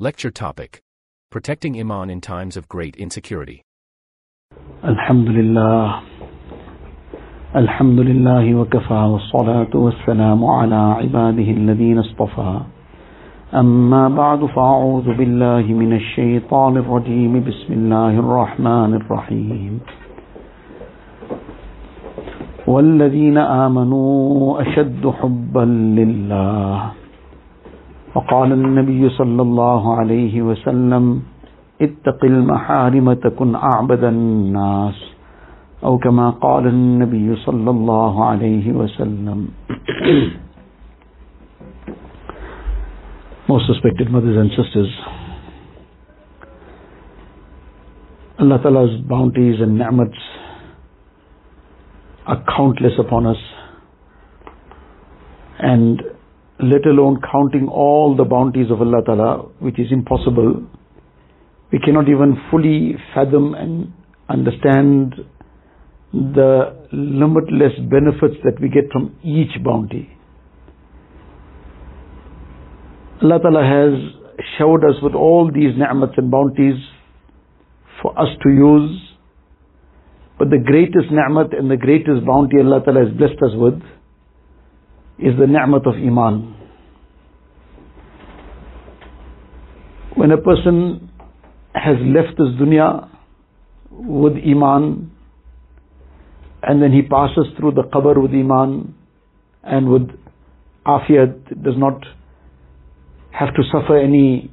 Lecture topic Protecting Iman in Times of Great Insecurity. الحمد لله الحمد لله وكفى والصلاة والسلام على عباده الذين اصطفى أما بعد فأعوذ بالله من الشيطان الرجيم بسم الله الرحمن الرحيم والذين آمنوا أشد حبا لله وقال النبي صلى الله عليه وسلم اتق المحارم تكن أعبد الناس أو كما قال النبي صلى الله عليه وسلم Most respected mothers and sisters, Allah Ta'ala's bounties and ni'mats are countless upon us and let alone counting all the bounties of Allah Ta'ala, which is impossible. We cannot even fully fathom and understand the limitless benefits that we get from each bounty. Allah Ta'ala has showered us with all these ni'mats and bounties for us to use. But the greatest ni'mat and the greatest bounty Allah Ta'ala has blessed us with is the ni'mat of Iman. When a person has left this dunya with Iman and then he passes through the qabr with Iman and with afiyat, does not have to suffer any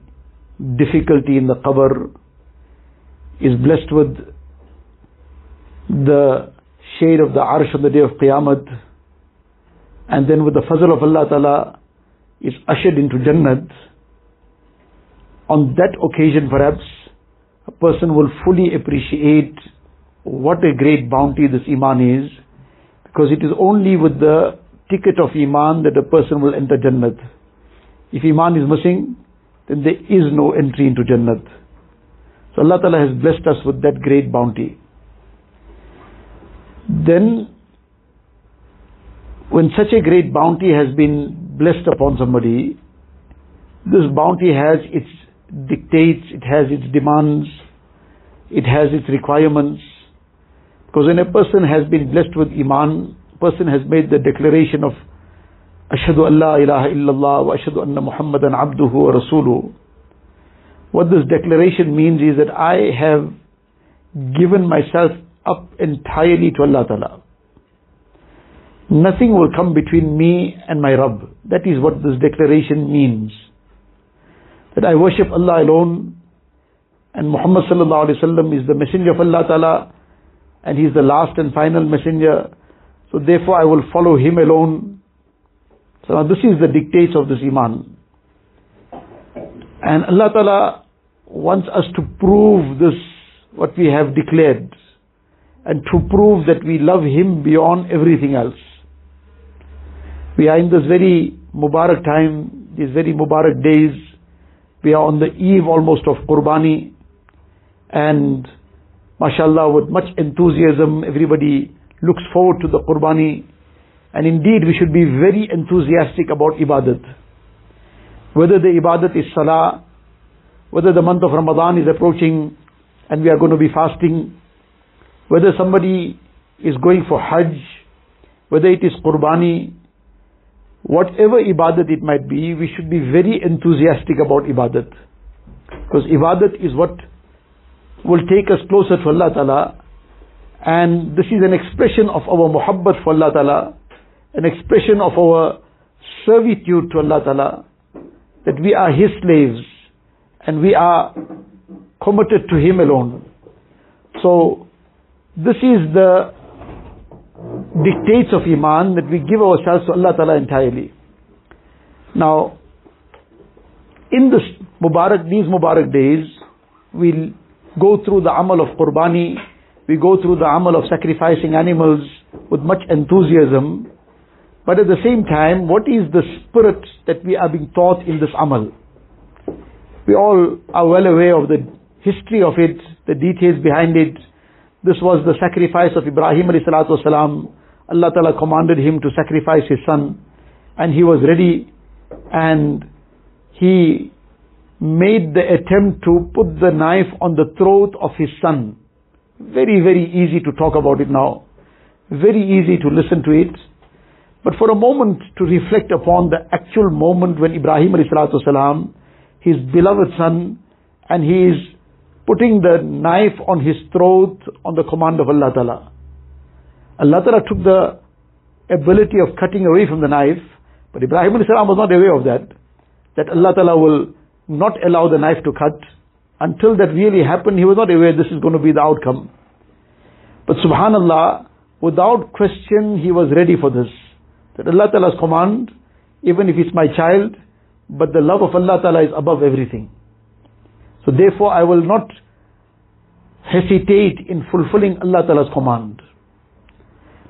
difficulty in the qabr, is blessed with the shade of the arsh on the day of Qiyamah, and then with the fazl of Allah Ta'ala is ushered into Jannat, on that occasion perhaps a person will fully appreciate what a great bounty this Iman is, because it is only with the ticket of Iman that a person will enter Jannat. If Iman is missing, then there is no entry into Jannat. So Allah Ta'ala has blessed us with that great bounty. Then, when such a great bounty has been blessed upon somebody, this bounty has its dictates, it has its demands, it has its requirements. Because when a person has been blessed with Iman, person has made the declaration of Ashhadu Allah la ilaha illallah wa ashhadu anna Muhammadan abduhu wa rasuluhu. What this declaration means is that I have given myself up entirely to Allah Ta'ala. Nothing will come between me and my Rabb. That is what this declaration means. That I worship Allah alone and Muhammad sallallahu alaihi wasallam is the messenger of Allah Ta'ala and he is the last and final messenger. So therefore I will follow him alone. So now this is the dictates of this Iman. And Allah Ta'ala wants us to prove this, what we have declared, and to prove that we love Him beyond everything else. We are in this very Mubarak time, these very Mubarak days. We are on the eve almost of Qurbani, and mashallah, with much enthusiasm, everybody looks forward to the Qurbani. And indeed, we should be very enthusiastic about ibadat. Whether the ibadat is salah, whether the month of Ramadan is approaching and we are going to be fasting, whether somebody is going for Hajj, whether it is Qurbani, whatever ibadat it might be, we should be very enthusiastic about ibadat. Because ibadat is what will take us closer to Allah Ta'ala. And this is an expression of our muhabbat for Allah Ta'ala, an expression of our servitude to Allah Ta'ala, that we are His slaves and we are committed to Him alone. So, this is the dictates of Iman that we give ourselves to Allah Ta'ala entirely. Now, in this Mubarak, these Mubarak days, we'll go through the amal of Qurbani, we go through the amal of sacrificing animals with much enthusiasm, but at the same time, what is the spirit that we are being taught in this amal? We all are well aware of the history of it, the details behind it. This was the sacrifice of Ibrahim alayhi salatu wasalam. Allah Ta'ala commanded him to sacrifice his son and he was ready and he made the attempt to put the knife on the throat of his son. Very, very easy to talk about it now. Very easy to listen to it. But for a moment to reflect upon the actual moment when Ibrahim salam, his beloved son, and he is putting the knife on his throat on the command of Allah Ta'ala. Allah Ta'ala took the ability of cutting away from the knife, but Ibrahim salam was not aware of that. That Allah Ta'ala will not allow the knife to cut. Until that really happened, he was not aware this is going to be the outcome. But subhanallah, without question, he was ready for this. That Allah Ta'ala's command, even if it's my child, but the love of Allah Ta'ala is above everything. So therefore I will not hesitate in fulfilling Allah Ta'ala's command.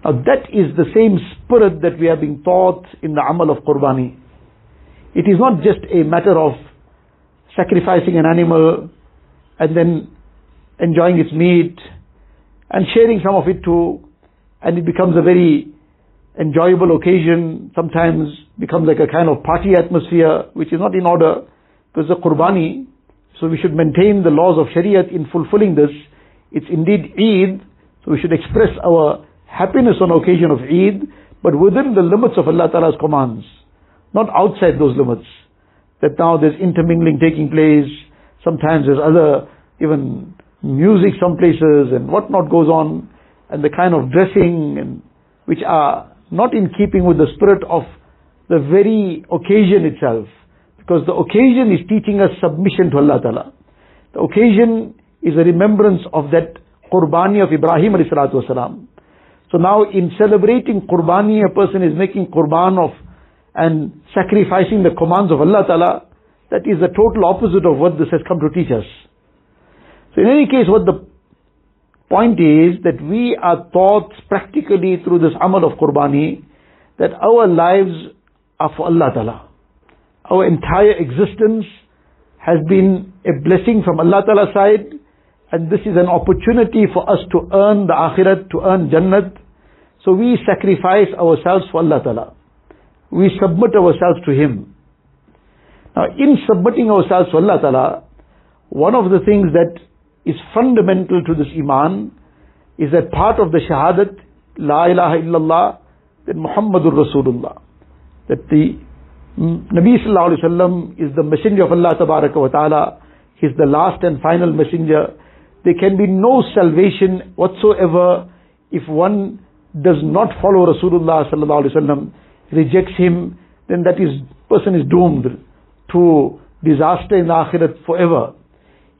Now that is the same spirit that we are being taught in the amal of Qurbani. It is not just a matter of sacrificing an animal and then enjoying its meat and sharing some of it too, and it becomes a very enjoyable occasion, sometimes becomes like a kind of party atmosphere, which is not in order, because the qurbani, so we should maintain the laws of Shariat in fulfilling this. It's indeed Eid, so we should express our happiness on occasion of Eid, but within the limits of Allah Ta'ala's commands, not outside those limits that now there's intermingling taking place. Sometimes there's other, even music some places and whatnot goes on and the kind of dressing and which are not in keeping with the spirit of the very occasion itself. Because the occasion is teaching us submission to Allah Ta'ala. The occasion is a remembrance of that qurbani of Ibrahim alayhi salatu wasalam. So now in celebrating qurbani, a person is making qurban of and sacrificing the commands of Allah Ta'ala, that is the total opposite of what this has come to teach us. So in any case, what the point is that we are taught practically through this amal of qurbani that our lives are for Allah Ta'ala. Our entire existence has been a blessing from Allah Ta'ala's side and this is an opportunity for us to earn the akhirat, to earn jannat. So we sacrifice ourselves for Allah Ta'ala we submit ourselves to Him. Now, in submitting ourselves to Allah Ta'ala, one of the things that is fundamental to this Iman is that part of the Shahadat, La ilaha illallah, that Muhammadur Rasulullah, that the Nabi Sallallahu Alaihi Wasallam is the messenger of Allah Ta'ala, He's the last and final messenger. There can be no salvation whatsoever if one does not follow Rasulullah Sallallahu Alaihi Wasallam rejects him, then that is person is doomed to disaster in the akhirat forever.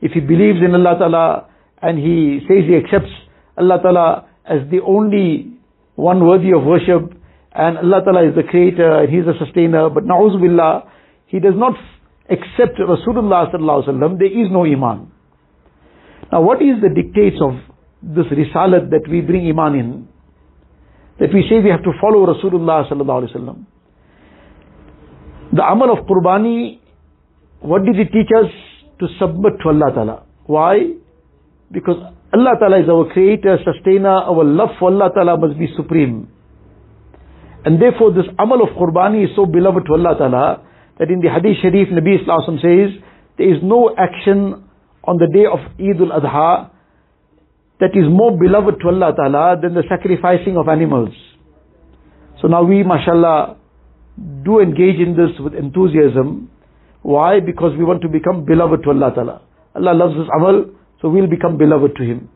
If he believes in Allah Ta'ala and he says he accepts Allah Ta'ala as the only one worthy of worship and Allah Ta'ala is the creator and He's the sustainer, but na'uzubillah, he does not accept Rasulullah Sallallahu Alaihi Wasallam, there is no iman. Now what is the dictates of this risalat that we bring iman in? that we say we have to follow Rasulullah sallallahu alaihi wasallam. The amal of qurbani, what did it teach us? To submit to Allah Ta'ala. Why? Because Allah Ta'ala is our creator, sustainer, our love for Allah Ta'ala must be supreme. And therefore this amal of qurbani is so beloved to Allah Ta'ala that in the hadith sharif Nabi Islam says there is no action on the day of Eid al-Adha that is more beloved to Allah Ta'ala than the sacrificing of animals. So now we, mashallah, do engage in this with enthusiasm. Why? Because we want to become beloved to Allah Ta'ala. Allah loves this amal, so we'll become beloved to Him.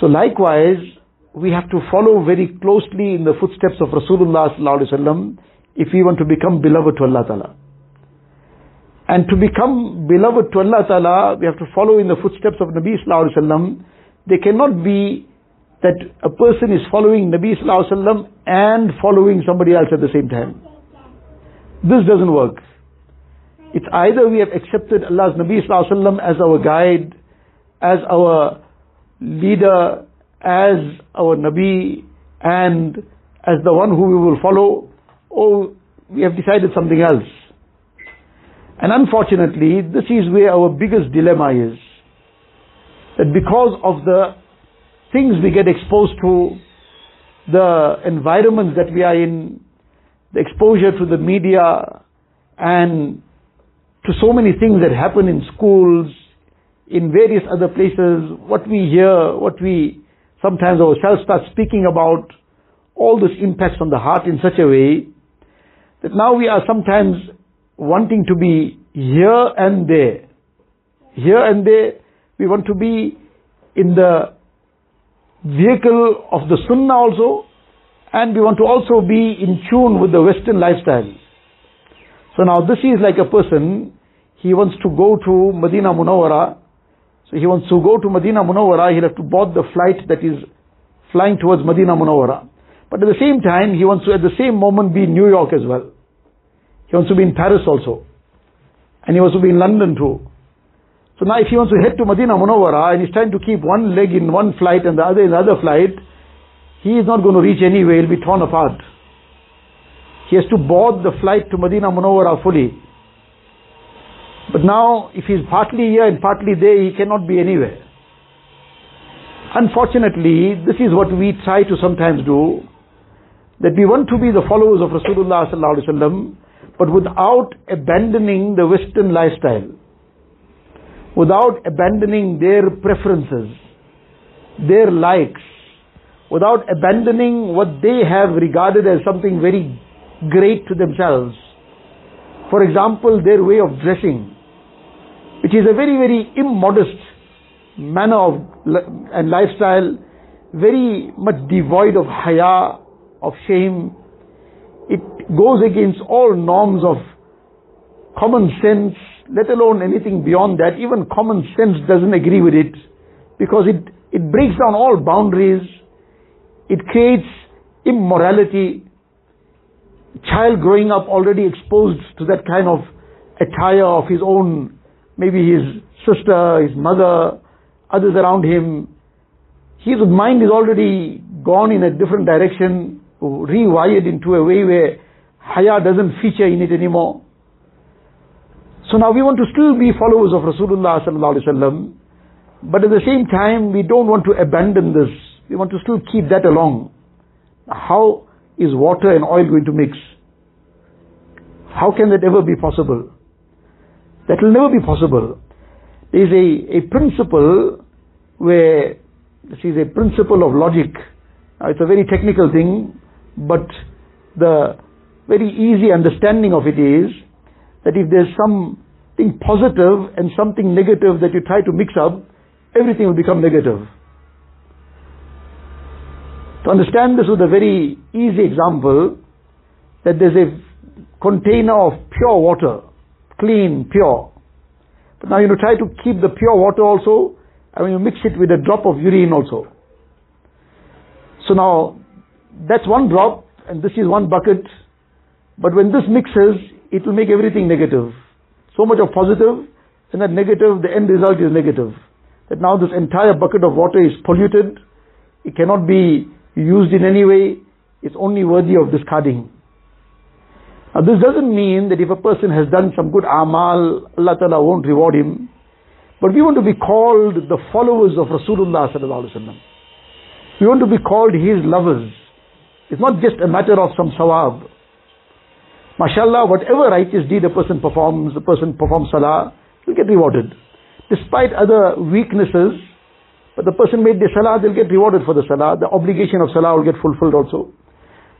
So likewise, we have to follow very closely in the footsteps of Rasulullah if we want to become beloved to Allah Ta'ala. And to become beloved to Allah Ta'ala, we have to follow in the footsteps of Nabi Sallallahu Alaihi Wasallam there cannot be that a person is following Nabi Sallallahu Alaihi Wasallam and following somebody else at the same time. This doesn't work. It's either we have accepted Allah's Nabi Sallallahu Alaihi Wasallam as our guide, as our leader, as our Nabi, and as the one who we will follow, or we have decided something else. And unfortunately, this is where our biggest dilemma is that because of the things we get exposed to, the environments that we are in, the exposure to the media, and to so many things that happen in schools, in various other places, what we hear, what we sometimes ourselves start speaking about, all this impacts on the heart in such a way that now we are sometimes wanting to be here and there. Here and there, we want to be in the vehicle of the Sunnah also, and we want to also be in tune with the Western lifestyle. So now this is like a person, he wants to go to Medina Munawara, so he wants to go to Medina Munawara, he'll have to board the flight that is flying towards Medina Munawara. But at the same time, he wants to at the same moment be in New York as well. He wants to be in Paris also. And he wants to be in London too. So now if he wants to head to Medina Munawwara and he's trying to keep one leg in one flight and the other in the other flight, he is not going to reach anywhere, he'll be torn apart. He has to board the flight to Medina Munawwara fully. But now, if he's partly here and partly there, he cannot be anywhere. Unfortunately, this is what we try to sometimes do, that we want to be the followers of Rasulullah sallallahu alaihi wasallam, but without abandoning the Western lifestyle, without abandoning their preferences, their likes, without abandoning what they have regarded as something very great to themselves. For example, their way of dressing, which is a very, very immodest manner of and lifestyle, very much devoid of haya, of shame. It goes against all norms of common sense, let alone anything beyond that. Even common sense doesn't agree with it because it, it breaks down all boundaries. It creates immorality. Child growing up already exposed to that kind of attire of his own maybe his sister, his mother, others around him. His mind is already gone in a different direction, rewired into a way where haya doesn't feature in it anymore. So now we want to still be followers of Rasulullah sallallahu alaihi wasallam, but at the same time we don't want to abandon this. We want to still keep that along. How is water and oil going to mix? How can that ever be possible? That will never be possible. There is a, a principle where, this is a principle of logic. Now, it's a very technical thing, but the very easy understanding of it is that if there's something positive and something negative that you try to mix up, everything will become negative. To understand this with a very easy example, that there's a container of pure water clean, pure. But now you try to keep the pure water also, and when you mix it with a drop of urine also. So now, that's one drop, and this is one bucket, but when this mixes, it will make everything negative. So much of positive, and that negative, the end result is negative. That now this entire bucket of water is polluted, it cannot be used in any way, it's only worthy of discarding. Now this doesn't mean that if a person has done some good amal, Allah Ta'ala won't reward him. But we want to be called the followers of Rasulullah Sallallahu Alaihi Wasallam. We want to be called his lovers. It's not just a matter of some sawab. MashaAllah, whatever righteous deed a person performs, the person performs salah, will get rewarded. Despite other weaknesses, but the person made the salah, they'll get rewarded for the salah. The obligation of salah will get fulfilled also.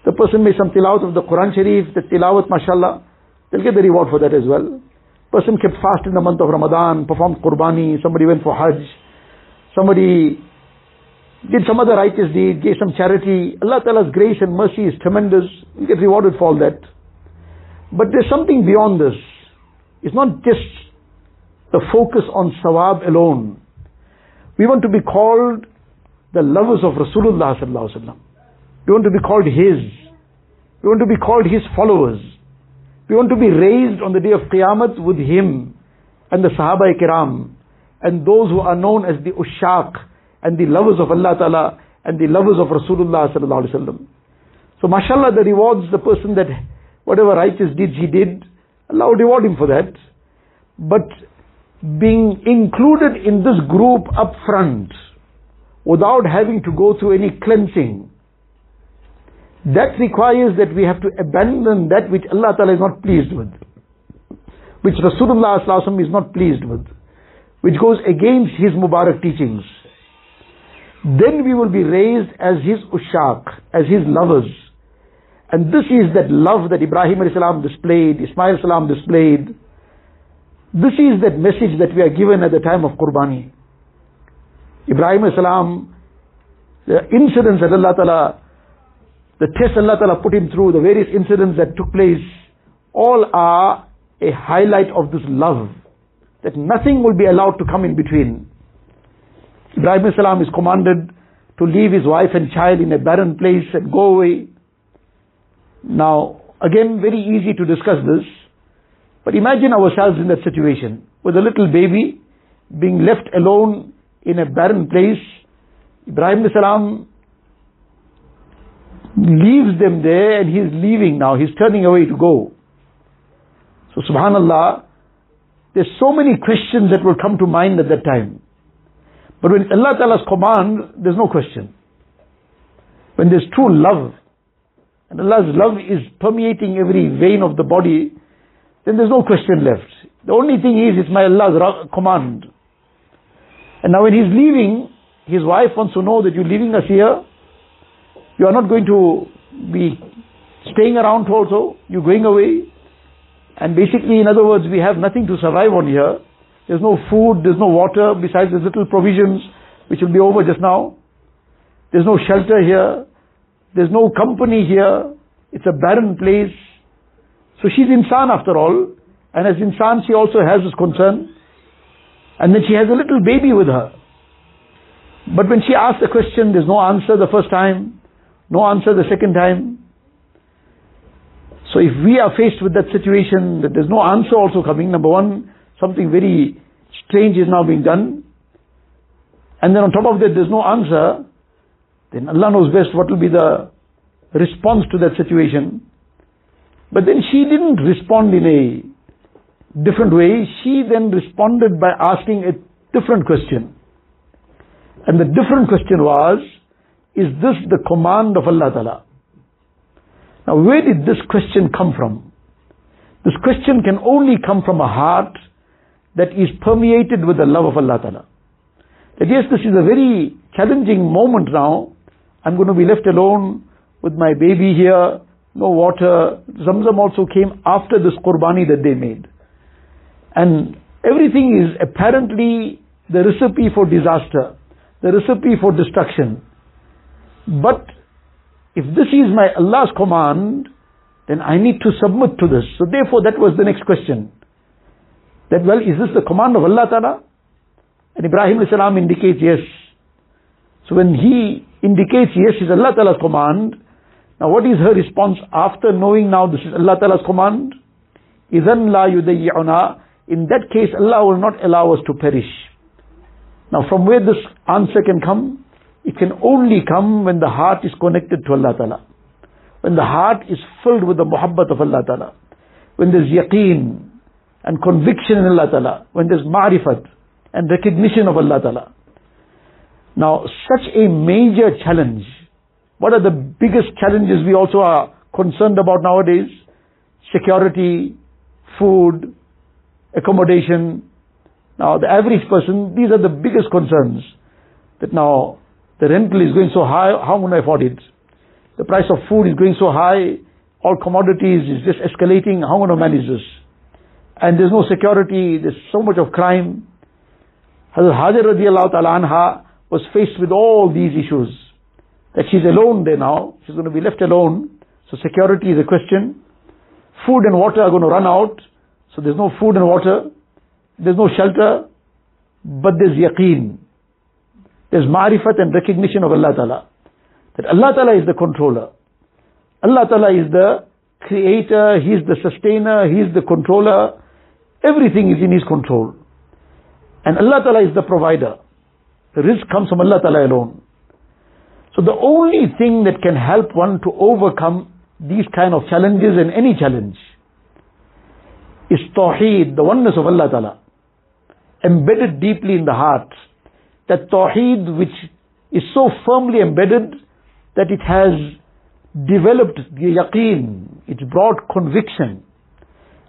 The person made some tilawat of the Quran Sharif, the tilawat, mashallah, they'll get the reward for that as well. Person kept fast in the month of Ramadan, performed qurbani, somebody went for Hajj, somebody did some other righteous deed, gave some charity. Allah Ta'ala's grace and mercy is tremendous. You get rewarded for all that. But there's something beyond this. It's not just the focus on sawab alone. We want to be called the lovers of Rasulullah sallallahu alaihi wasallam. We want to be called His. We want to be called His followers. We want to be raised on the day of Qiyamah with Him and the Sahaba Kiram and those who are known as the Ushaq and the lovers of Allah Ta'ala and the lovers of Rasulullah Sallallahu Alaihi Wasallam. So mashallah the rewards the person that whatever righteous deeds he did, Allah will reward him for that. But being included in this group up front without having to go through any cleansing, that requires that we have to abandon that which Allah Ta'ala is not pleased with. which Rasulullah is not pleased with, which goes against his Mubarak teachings, then we will be raised as his ushaq, as his lovers. And this is that love that Ibrahim salam displayed, Ismail salam displayed. This is that message that we are given at the time of Qurbani. Ibrahim salam, the incidents that Allah Ta'ala, the test Allah Ta'ala put him through, the various incidents that took place, all are a highlight of this love. That nothing will be allowed to come in between. Ibrahim salam is commanded to leave his wife and child in a barren place and go away. Now, again, very easy to discuss this, but imagine ourselves in that situation with a little baby being left alone in a barren place. Ibrahim salam leaves them there and he's leaving now. He's turning away to go. So subhanallah, there's so many questions that will come to mind at that time. But when Allah Ta'ala's command, there's no question. When there's true love, and Allah's love is permeating every vein of the body, then there's no question left. The only thing is, it's my Allah's command. And now when he's leaving, his wife wants to know that you're leaving us here. You are not going to be staying around also. You're going away. And basically, in other words, we have nothing to survive on here. There's no food, there's no water, besides there's little provisions, which will be over just now. There's no shelter here. There's no company here. It's a barren place. So she's insan after all. And as insan, she also has this concern. And then she has a little baby with her. But when she asks a question, there's no answer the first time, no answer the second time. So if we are faced with that situation, that there's no answer also coming, number one, something very strange is now being done, and then on top of that there's no answer, then Allah knows best what will be the response to that situation. But then she didn't respond in a different way. She then responded by asking a different question. And the different question was, is this the command of Allah Ta'ala? Now where did this question come from? This question can only come from a heart that is permeated with the love of Allah Ta'ala. That yes, this is a very challenging moment now. I'm going to be left alone with my baby here, no water. Zamzam also came after this qurbani that they made. And everything is apparently the recipe for disaster, the recipe for destruction. But if this is my Allah's command, then I need to submit to this. So therefore that was the next question That well, is this the command of Allah Ta'ala? And Ibrahim salam indicates yes. So when he indicates yes is Allah Ta'ala's command, now what is her response after knowing now this is Allah Ta'ala's command? إِذَنْ لَا يُدَيِّعُنَا In that case Allah will not allow us to perish. Now from where this answer can come? It can only come when the heart is connected to Allah Ta'ala. When the heart is filled with the muhabbat of Allah Ta'ala. When there's yaqeen, and conviction in Allah Ta'ala, when there's ma'rifat and recognition of Allah Ta'ala. Now, such a major challenge, what are the biggest challenges we also are concerned about nowadays? Security, food, accommodation. Now, the average person, these are the biggest concerns. That now, the rental is going so high, how am I afford it? The price of food is going so high, all commodities is just escalating, how am I manage this? And there's no security, there's so much of crime. Hazrat Hajar radiallahu ta'ala anha was faced with all these issues. That she's alone there now, she's going to be left alone, so security is a question. Food and water are going to run out, so there's no food and water, there's no shelter, but there's yaqeen. There's ma'rifat and recognition of Allah Ta'ala. That Allah Ta'ala is the controller. Allah Ta'ala is the creator, He's the sustainer, He's the controller, Everything is in His control. And Allah Ta'ala is the provider. The rizq comes from Allah Ta'ala alone. So the only thing that can help one to overcome these kind of challenges and any challenge is Tawheed, the oneness of Allah Ta'ala. Embedded deeply in the heart. That Tawheed which is so firmly embedded that it has developed the yaqeen, it's brought conviction.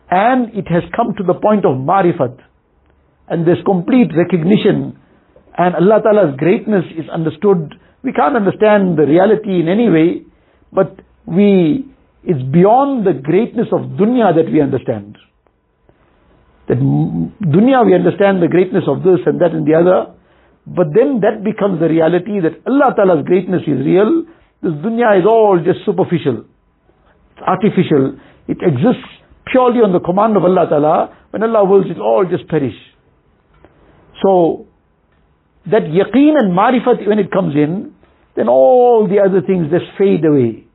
And it has come to the point of marifat and there's complete recognition and Allah Ta'ala's greatness is understood. We can't understand the reality in any way, but we, it's beyond the greatness of dunya that we understand. That dunya we understand the greatness of this and that and the other, but then that becomes the reality that Allah Ta'ala's greatness is real. This dunya is all just superficial. It's artificial. It exists purely on the command of Allah Ta'ala. When Allah wills, it all just perish. So, that yaqeen and marifat, when it comes in, then all the other things just fade away.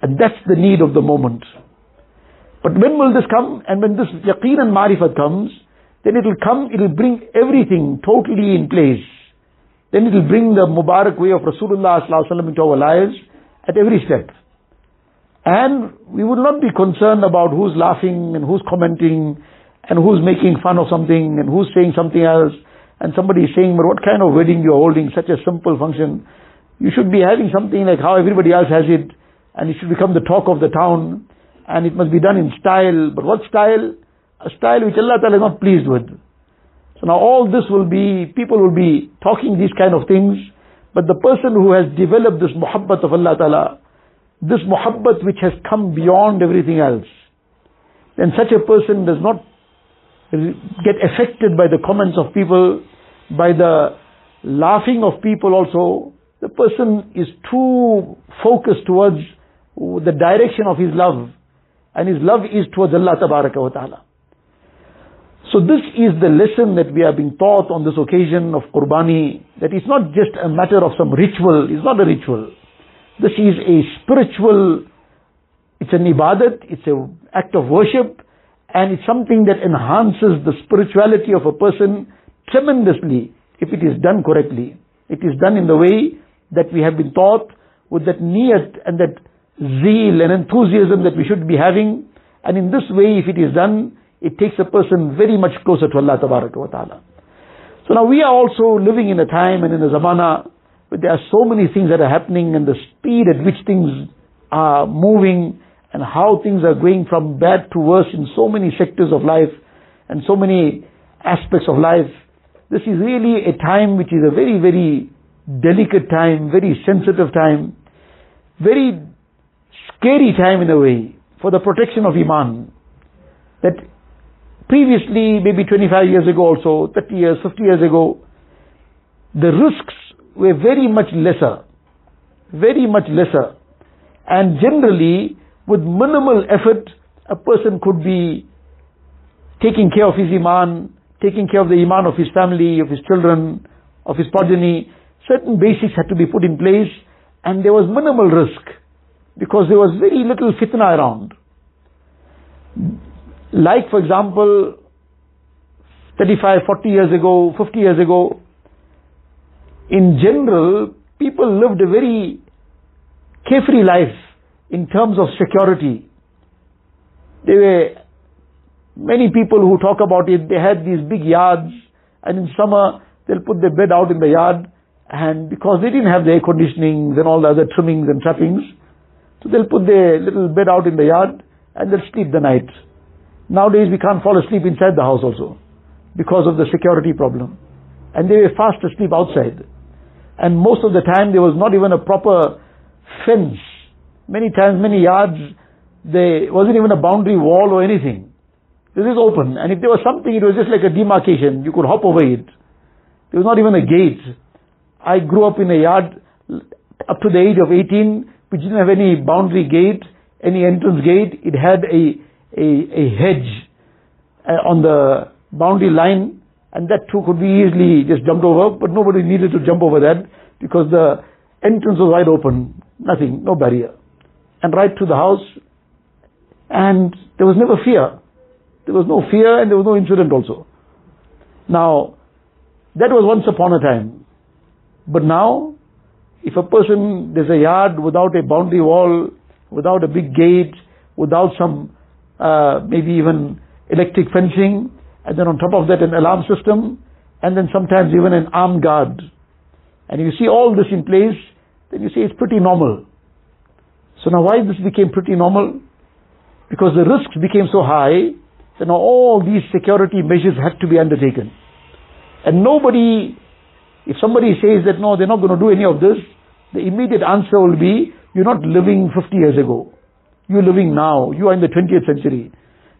And that's the need of the moment. But when will this come? And when this yaqeen and marifat comes, then it will come, it will bring everything totally in place. Then it will bring the Mubarak way of Rasulullah into our lives at every step. And we would not be concerned about who's laughing and who's commenting and who's making fun of something and who's saying something else and somebody is saying, but what kind of wedding you're holding, such a simple function. You should be having something like how everybody else has it and it should become the talk of the town and it must be done in style. But what style? A style which Allah Ta'ala is not pleased with. So now all this will be, people will be talking these kind of things, but the person who has developed this muhabbat of Allah Ta'ala, this muhabbat which has come beyond everything else, then such a person does not get affected by the comments of people, by the laughing of people also. The person is too focused towards the direction of his love, and his love is towards Allah wa Ta'ala. So this is the lesson that we are being taught on this occasion of Qurbani, that it's not just a matter of some ritual, it's not a ritual. This is a spiritual, it's an ibadat, it's an act of worship, and it's something that enhances the spirituality of a person tremendously if it is done correctly. It is done in the way that we have been taught with that niyat and that zeal and enthusiasm that we should be having. And in this way, if it is done, it takes a person very much closer to Allah wa ta'ala. So now we are also living in a time and in a zamana there are so many things that are happening and the speed at which things are moving and how things are going from bad to worse in so many sectors of life and so many aspects of life. This is really a time which is a very, very delicate time, very sensitive time, very scary time in a way for the protection of Iman. That previously, maybe 25 years ago also, 30 years, 50 years ago, the risks were very much lesser. Very much lesser. And generally, with minimal effort, a person could be taking care of his iman, taking care of the iman of his family, of his children, of his progeny. Certain basics had to be put in place, and there was minimal risk because there was very little fitna around. Like, for example, 35, 40 years ago, 50 years ago, in general, people lived a very carefree life in terms of security. There were many people who talk about it, they had these big yards, and in summer they'll put their bed out in the yard, and because they didn't have the air conditioning and all the other trimmings and trappings, so they'll put their little bed out in the yard, and they'll sleep the night. Nowadays we can't fall asleep inside the house also, because of the security problem. And they were fast asleep outside. And most of the time there was not even a proper fence. Many times, many yards, there wasn't even a boundary wall or anything. This is open. And if there was something, it was just like a demarcation. You could hop over it. There was not even a gate. I grew up in a yard up to the age of 18, which didn't have any boundary gate, any entrance gate. It had a, a, a hedge uh, on the boundary line and that too could be easily just jumped over, but nobody needed to jump over that because the entrance was wide open, nothing, no barrier. And right to the house, and there was never fear. There was no fear and there was no incident also. Now, that was once upon a time. But now, if a person, there's a yard without a boundary wall, without a big gate, without some, uh, maybe even electric fencing, and then on top of that an alarm system, and then sometimes even an armed guard. And you see all this in place, then you say it's pretty normal. So now why this became pretty normal? Because the risks became so high that now all these security measures had to be undertaken. And nobody, if somebody says that no, they're not going to do any of this, the immediate answer will be, you're not living 50 years ago. You're living now. You are in the 20th century.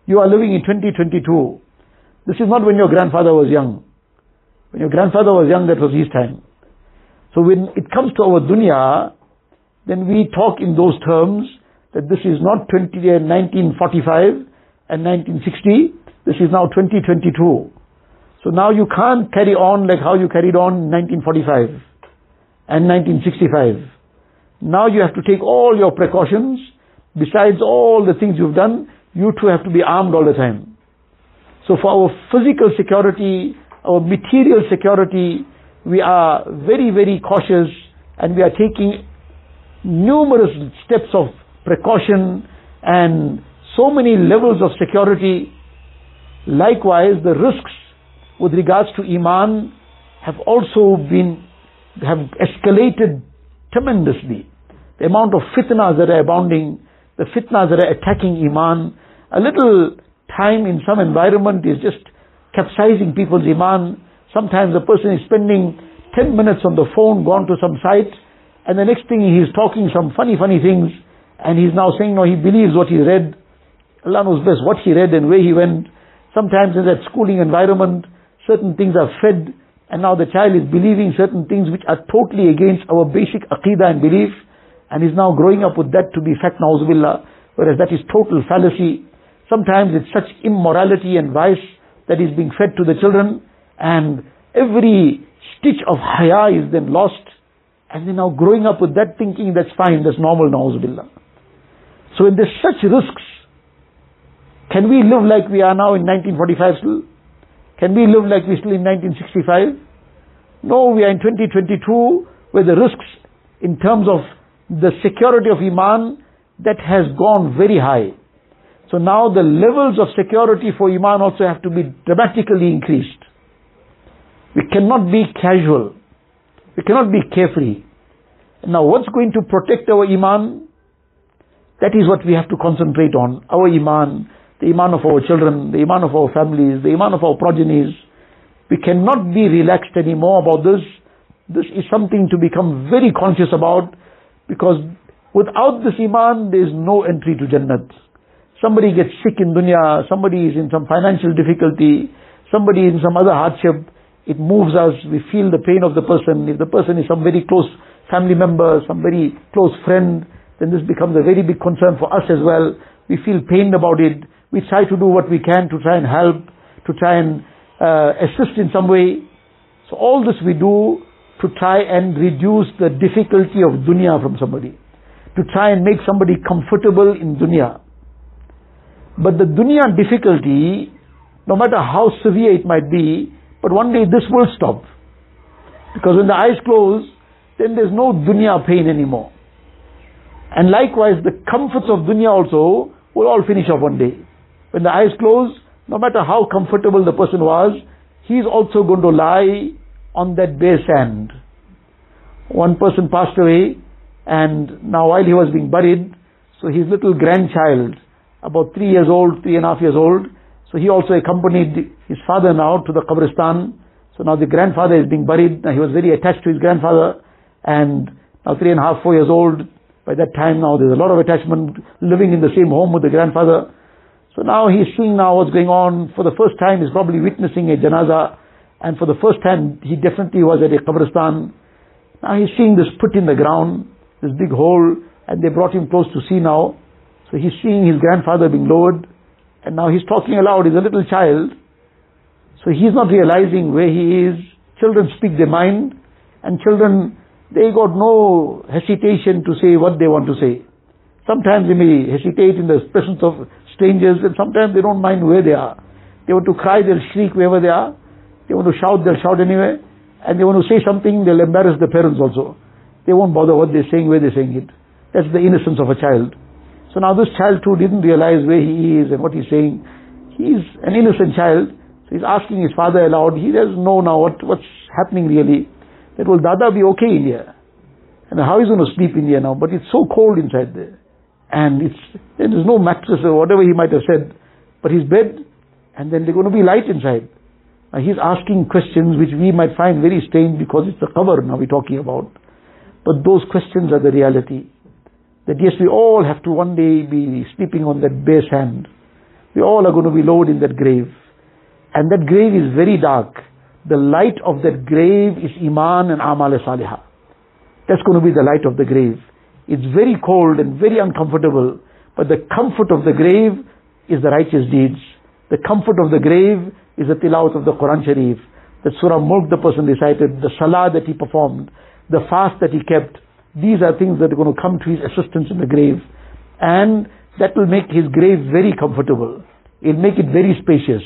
You are living in 2022. This is not when your grandfather was young. When your grandfather was young, that was his time. So when it comes to our dunya, then we talk in those terms that this is not 20, uh, 1945 and 1960. This is now 2022. So now you can't carry on like how you carried on in 1945 and 1965. Now you have to take all your precautions. Besides all the things you've done, you too have to be armed all the time. So for our physical security, our material security, we are very, very cautious and we are taking numerous steps of precaution and so many levels of security. Likewise, the risks with regards to Iman have also been, have escalated tremendously. The amount of fitnas that are abounding, the fitnas that are attacking Iman, a little time in some environment is just capsizing people's Iman. Sometimes a person is spending 10 minutes on the phone, gone to some site, and the next thing he's talking some funny, funny things, and he's now saying, no, he believes what he read. Allah knows best what he read and where he went. Sometimes in that schooling environment, certain things are fed, and now the child is believing certain things which are totally against our basic aqidah and belief, and is now growing up with that to be fact, na'uzubillah, whereas that is total fallacy. Sometimes it's such immorality and vice that is being fed to the children, and every stitch of haya is then lost, and they're now growing up with that thinking that's fine, that's normal, na'uzubillah. So when there's such risks, can we live like we are now in 1945 still? Can we live like we still in 1965? No, we are in 2022 where the risks in terms of the security of Iman, that has gone very high. So now the levels of security for Iman also have to be dramatically increased. We cannot be casual. We cannot be carefree. Now what's going to protect our Iman? That is what we have to concentrate on. Our Iman, the Iman of our children, the Iman of our families, the Iman of our progenies. We cannot be relaxed anymore about this. This is something to become very conscious about because without this Iman, there is no entry to Jannat. Somebody gets sick in dunya, somebody is in some financial difficulty, somebody in some other hardship, it moves us, we feel the pain of the person. If the person is some very close family member, some very close friend, then this becomes a very big concern for us as well. We feel pained about it. We try to do what we can to try and help, to try and uh, assist in some way. So all this we do to try and reduce the difficulty of dunya from somebody. To try and make somebody comfortable in dunya. But the dunya difficulty, no matter how severe it might be, but one day this will stop. Because when the eyes close, then there's no dunya pain anymore. And likewise, the comforts of dunya also will all finish off one day. When the eyes close, no matter how comfortable the person was, he's also going to lie on that bare sand. One person passed away, and now while he was being buried, so his little grandchild, about three years old, three and a half years old, so he also accompanied his father now to the Qabristan. So now the grandfather is being buried. Now he was very attached to his grandfather, and now three and a half, four years old, by that time now there's a lot of attachment living in the same home with the grandfather. So now he's seeing now what's going on. For the first time he's probably witnessing a janaza. And for the first time he definitely was at a qabristan. Now he's seeing this put in the ground, this big hole, and they brought him close to see now. So he's seeing his grandfather being lowered. And now he's talking aloud, he's a little child. So he's not realizing where he is. Children speak their mind. And children they got no hesitation to say what they want to say. Sometimes they may hesitate in the presence of strangers, and sometimes they don't mind where they are. They want to cry, they'll shriek wherever they are. They want to shout, they'll shout anyway. And they want to say something, they'll embarrass the parents also. They won't bother what they're saying, where they're saying it. That's the innocence of a child. So now this child too didn't realize where he is and what he's saying. He's an innocent child. So he's asking his father aloud. He doesn't know now what, what's happening really that will Dada be okay in here? And how is he going to sleep in here now? But it's so cold inside there. and it's, there's no mattress or whatever he might have said, but his bed, and then there's going to be light inside. Now he's asking questions which we might find very strange because it's the qabr now we're talking about. But those questions are the reality. That yes, we all have to one day be sleeping on that bare sand. We all are going to be lowered in that grave. And that grave is very dark. The light of that grave is Iman and Amal Salihah. That's going to be the light of the grave. It's very cold and very uncomfortable, but the comfort of the grave is the righteous deeds. The comfort of the grave is the tilawat of the Quran Sharif. The Surah Mulk the person recited, the Salah that he performed, the fast that he kept. These are things that are going to come to his assistance in the grave. And that will make his grave very comfortable. It'll make it very spacious.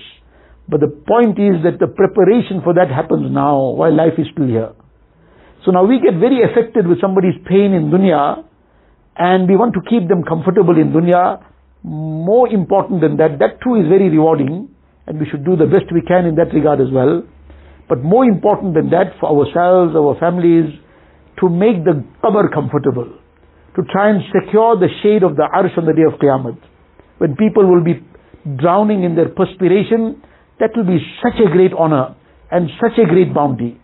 But the point is that the preparation for that happens now while life is still here. So now we get very affected with somebody's pain in dunya and we want to keep them comfortable in dunya. More important than that, that too is very rewarding and we should do the best we can in that regard as well. But more important than that for ourselves, our families, to make the qabr comfortable. To try and secure the shade of the arsh on the day of Qiyamah. When people will be drowning in their perspiration, that will be such a great honor and such a great bounty.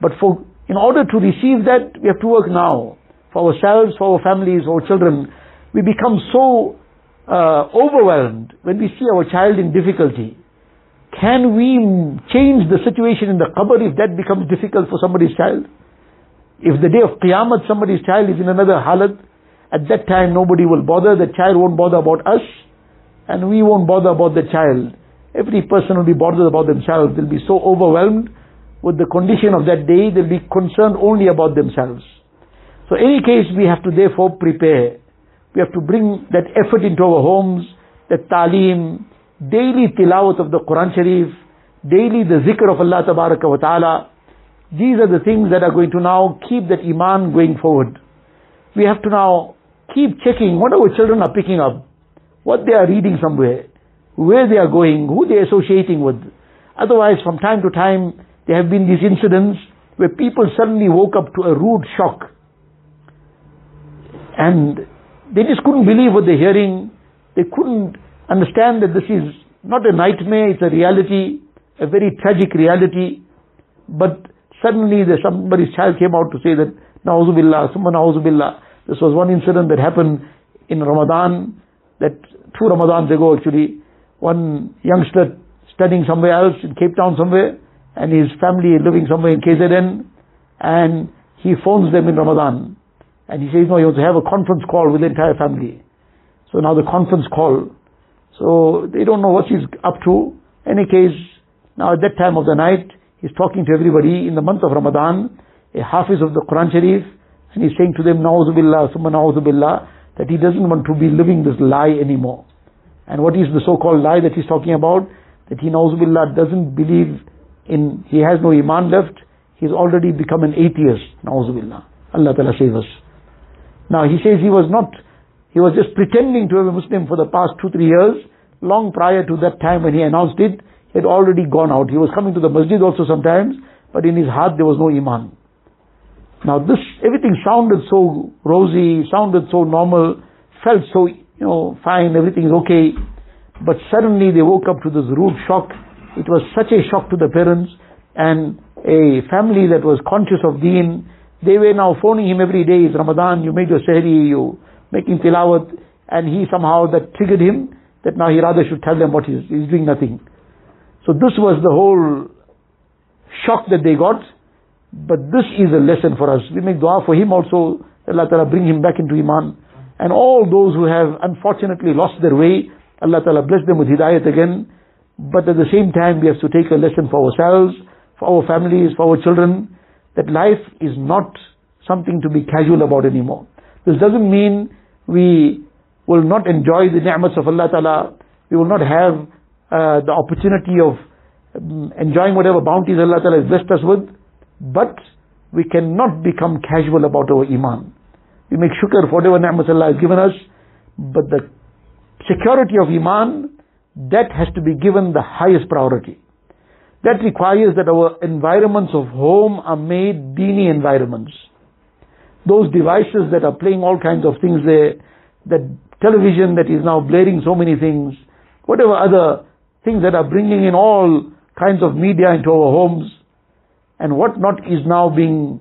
But for, in order to receive that, we have to work now. For ourselves, for our families, for our children. We become so uh, overwhelmed when we see our child in difficulty. Can we change the situation in the qabr if that becomes difficult for somebody's child? If the day of Qiyamah somebody's child is in another halat, at that time nobody will bother, the child won't bother about us, and we won't bother about the child. Every person will be bothered about themselves. They'll be so overwhelmed with the condition of that day, they'll be concerned only about themselves. So in any case, we have to therefore prepare. We have to bring that effort into our homes, that talim, daily tilawat of the Quran Sharif, daily the zikr of Allah Ta'ala. These are the things that are going to now keep that iman going forward. We have to now keep checking what our children are picking up, what they are reading somewhere where they are going, who they are associating with. Otherwise, from time to time, there have been these incidents where people suddenly woke up to a rude shock. And they just couldn't believe what they're hearing. They couldn't understand that this is not a nightmare, it's a reality, a very tragic reality. But suddenly somebody's child came out to say that, Na'uzubillah, Summa Na'uzubillah. This was one incident that happened in Ramadan, that two Ramadans ago actually, one youngster studying somewhere else in Cape Town somewhere, and his family living somewhere in KZN, and he phones them in Ramadan. And he says, no, he wants to have a conference call with the entire family. So now the conference call. So they don't know what he's up to. Any case, now at that time of the night, he's talking to everybody in the month of Ramadan, a hafiz of the Quran Sharif, and he's saying to them, Na'uzubillah, Summa Na'uzubillah, that he doesn't want to be living this lie anymore. And what is the so-called lie that he's talking about? That he Na'uzubillah doesn't believe in, he has no iman left, he's already become an atheist. Billah. Allah Ta'ala save us. Now he says he was not, he was just pretending to be a Muslim for the past two, three years. Long prior to that time when he announced it, had already gone out. He was coming to the masjid also sometimes, but in his heart there was no iman. Now this, everything sounded so rosy, sounded so normal, felt so you know, fine, everything is okay. But suddenly they woke up to this rude shock. It was such a shock to the parents and a family that was conscious of deen. They were now phoning him every day, it's Ramadan, you made your sehri, you making tilawat, and he somehow that triggered him that now he rather should tell them what he's, he's doing nothing. So this was the whole shock that they got. But this is a lesson for us. We make dua for him also. Allah Ta'ala bring him back into Iman. And all those who have unfortunately lost their way, Allah Ta'ala bless them with hidayat again. But at the same time, we have to take a lesson for ourselves, for our families, for our children, that life is not something to be casual about anymore. This doesn't mean we will not enjoy the ni'mats of Allah Ta'ala. We will not have uh, the opportunity of um, enjoying whatever bounties Allah Ta'ala has blessed us with. But we cannot become casual about our iman. We make shukr for whatever ni'mat Allah has given us, but the security of Iman, that has to be given the highest priority. That requires that our environments of home are made dini environments. Those devices that are playing all kinds of things there, that television that is now blaring so many things, whatever other things that are bringing in all kinds of media into our homes, and what not is now being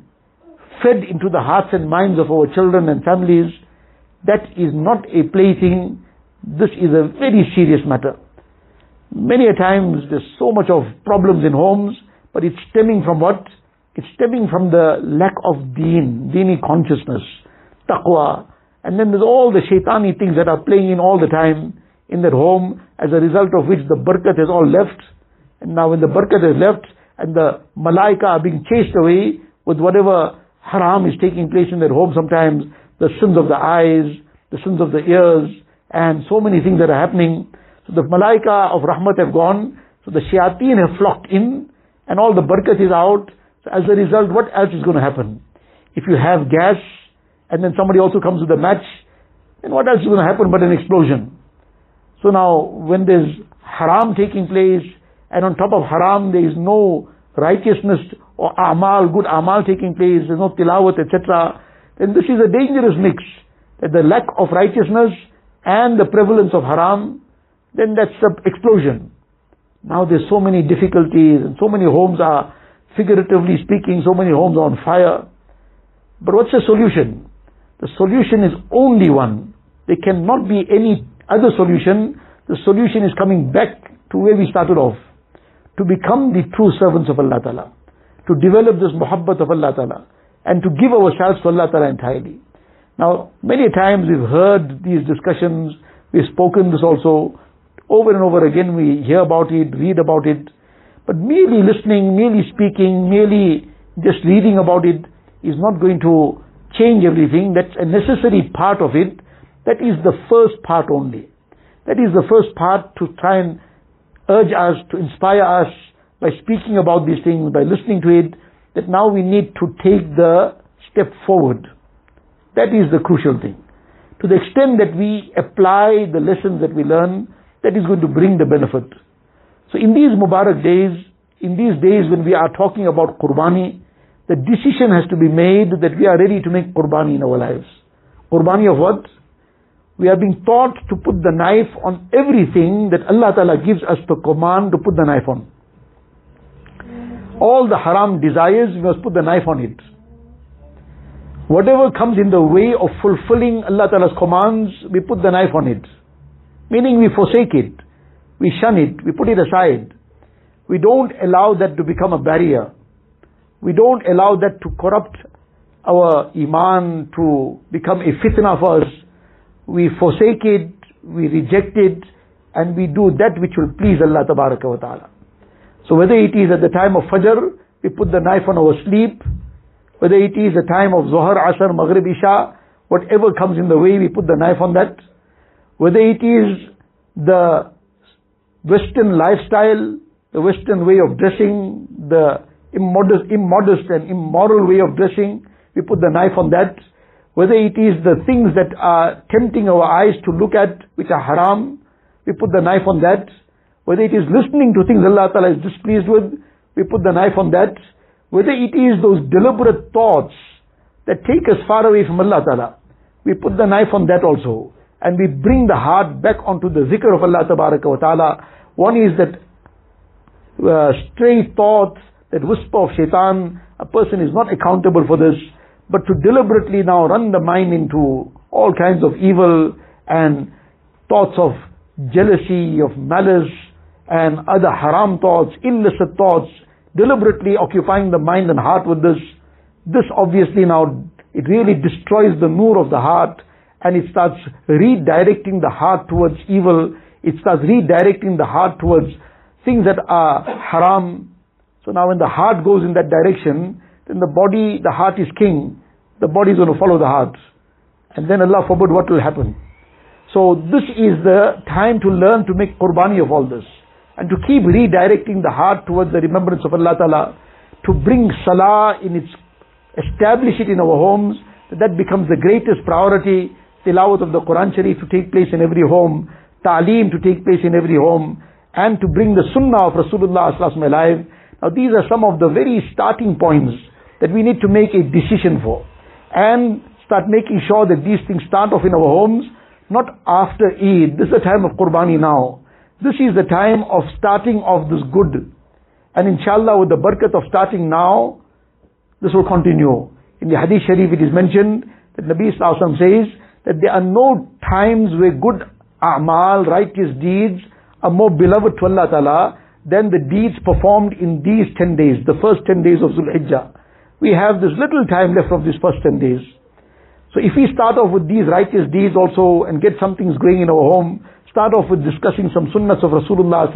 fed into the hearts and minds of our children and families, that is not a plaything. This is a very serious matter. Many a times there's so much of problems in homes, but it's stemming from what? It's stemming from the lack of deen, deeni consciousness, taqwa. And then there's all the shaitani things that are playing in all the time in their home, as a result of which the barakat has all left. And now when the barakat has left, and the malaika are being chased away with whatever haram is taking place in their home sometimes, the sins of the eyes, the sins of the ears, and so many things that are happening. So the malaika of rahmat have gone, so the shayateen have flocked in, and all the barakat is out. So as a result, what else is going to happen? If you have gas, and then somebody also comes with a match, then what else is going to happen but an explosion? So now, when there's haram taking place, and on top of haram there is no righteousness or amal, good amal taking place, there's no tilawat, etc., then this is a dangerous mix. That the lack of righteousness and the prevalence of haram, then that's the explosion. Now there's so many difficulties and so many homes are, figuratively speaking, so many homes are on fire. But what's the solution? The solution is only one. There cannot be any other solution. The solution is coming back to where we started off to become the true servants of Allah Ta'ala, to develop this muhabbat of Allah Ta'ala, and to give ourselves to Allah Ta'ala entirely. Now, many times we've heard these discussions, we've spoken this also, over and over again we hear about it, read about it, but merely listening, merely speaking, merely just reading about it is not going to change everything. That's a necessary part of it. That is the first part only. That is the first part to try and urge us, to inspire us by speaking about these things, by listening to it, that now we need to take the step forward. That is the crucial thing. To the extent that we apply the lessons that we learn, that is going to bring the benefit. So in these Mubarak days, in these days when we are talking about Qurbani, the decision has to be made that we are ready to make Qurbani in our lives. Qurbani of what? We are being taught to put the knife on everything that Allah Ta'ala gives us the command to put the knife on. All the haram desires, we must put the knife on it. Whatever comes in the way of fulfilling Allah Ta'ala's commands, we put the knife on it. Meaning we forsake it. We shun it. We put it aside. We don't allow that to become a barrier. We don't allow that to corrupt our iman, to become a fitna for us we forsake it, we reject it, and we do that which will please Allah wa ta'ala. So whether it is at the time of Fajr, we put the knife on our sleep, whether it is the time of Zohar, Asr, Maghrib, Isha, whatever comes in the way, we put the knife on that. Whether it is the Western lifestyle, the Western way of dressing, the immodest, immodest and immoral way of dressing, we put the knife on that whether it is the things that are tempting our eyes to look at which are haram, we put the knife on that. Whether it is listening to things Allah Ta'ala is displeased with, we put the knife on that. Whether it is those deliberate thoughts that take us far away from Allah Ta'ala, we put the knife on that also. And we bring the heart back onto the zikr of Allah Ta'ala. One is that uh, stray thoughts, that whisper of shaitan, a person is not accountable for this but to deliberately now run the mind into all kinds of evil and thoughts of jealousy, of malice, and other haram thoughts, illicit thoughts, deliberately occupying the mind and heart with this, this obviously now, it really destroys the nur of the heart, and it starts redirecting the heart towards evil, it starts redirecting the heart towards things that are haram. So now when the heart goes in that direction, then the body, the heart is king, the body is going to follow the heart. And then Allah forbid what will happen. So this is the time to learn to make qurbani of all this. And to keep redirecting the heart towards the remembrance of Allah Ta'ala. To bring salah in its, establish it in our homes. That becomes the greatest priority. Tilawat of the Quran Sharif to take place in every home. Ta'aleem to take place in every home. And to bring the sunnah of Rasulullah alive. Now these are some of the very starting points that we need to make a decision for and start making sure that these things start off in our homes, not after Eid. This is the time of Qurbani now. This is the time of starting off this good. And inshallah with the barakat of starting now, this will continue. In the Hadith Sharif it is mentioned that Nabi Sallallahu says that there are no times where good a'mal, righteous deeds are more beloved to Allah Ta'ala than the deeds performed in these 10 days, the first 10 days of Zul Hijjah. We have this little time left of these first 10 days. So if we start off with these righteous deeds also and get some things going in our home, start off with discussing some sunnahs of Rasulullah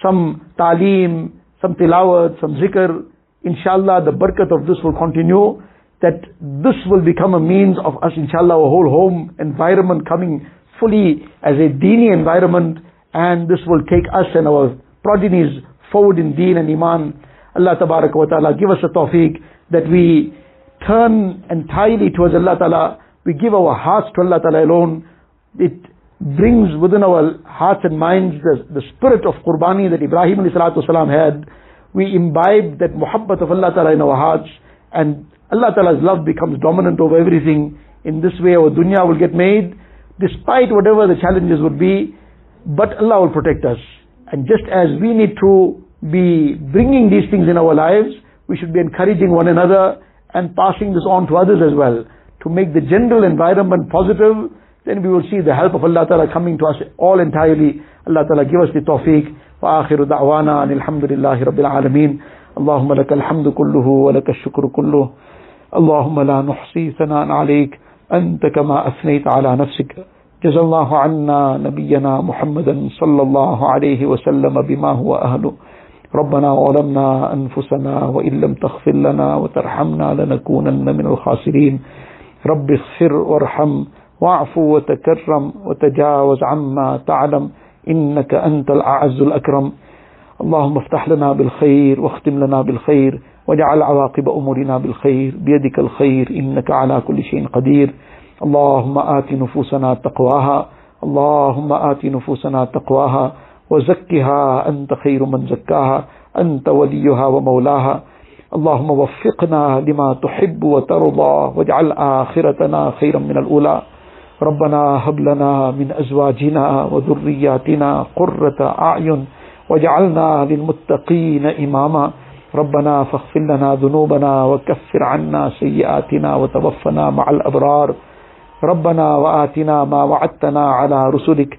some talim, some tilawat, some zikr, inshallah the barakat of this will continue, that this will become a means of us, inshallah, our whole home environment coming fully as a dini environment, and this will take us and our progenies forward in deen and iman. Allah tabarak wa ta'ala give us a tawfiq that we turn entirely towards Allah ta'ala, we give our hearts to Allah ta'ala alone. It brings within our hearts and minds the, the spirit of Qurbani that Ibrahim salam had. We imbibe that muhabbat of Allah ta'ala in our hearts and Allah Ta'ala's love becomes dominant over everything. In this way our dunya will get made, despite whatever the challenges would be, but Allah will protect us. And just as we need to be bringing these things in our lives, we should be encouraging one another and passing this on to others as well. To make the general environment positive, then we will see the help of Allah Ta'ala coming to us all entirely. Allah Ta'ala give us the tawfiq. وآخر دعوانا أن الحمد لله رب العالمين اللهم لك الحمد كله ولك الشكر كله اللهم لا نحصي ثناء عليك أنت كما أثنيت على نفسك جزا الله عنا نبينا محمدا صلى الله عليه وسلم بما هو أهله ربنا ظلمنا أنفسنا وإن لم تغفر لنا وترحمنا لنكونن من الخاسرين. رب اغفر وارحم واعف وتكرم وتجاوز عما تعلم إنك أنت الأعز الأكرم. اللهم افتح لنا بالخير واختم لنا بالخير واجعل عواقب أمورنا بالخير. بيدك الخير إنك على كل شيء قدير. اللهم آت نفوسنا تقواها. اللهم آت نفوسنا تقواها. وزكها أنت خير من زكاها أنت وليها ومولاها اللهم وفقنا لما تحب وترضى واجعل آخرتنا خيرا من الأولى ربنا هب لنا من أزواجنا وذرياتنا قرة أعين واجعلنا للمتقين إماما ربنا فاغفر لنا ذنوبنا وكفر عنا سيئاتنا وتوفنا مع الأبرار ربنا وآتنا ما وعدتنا على رسلك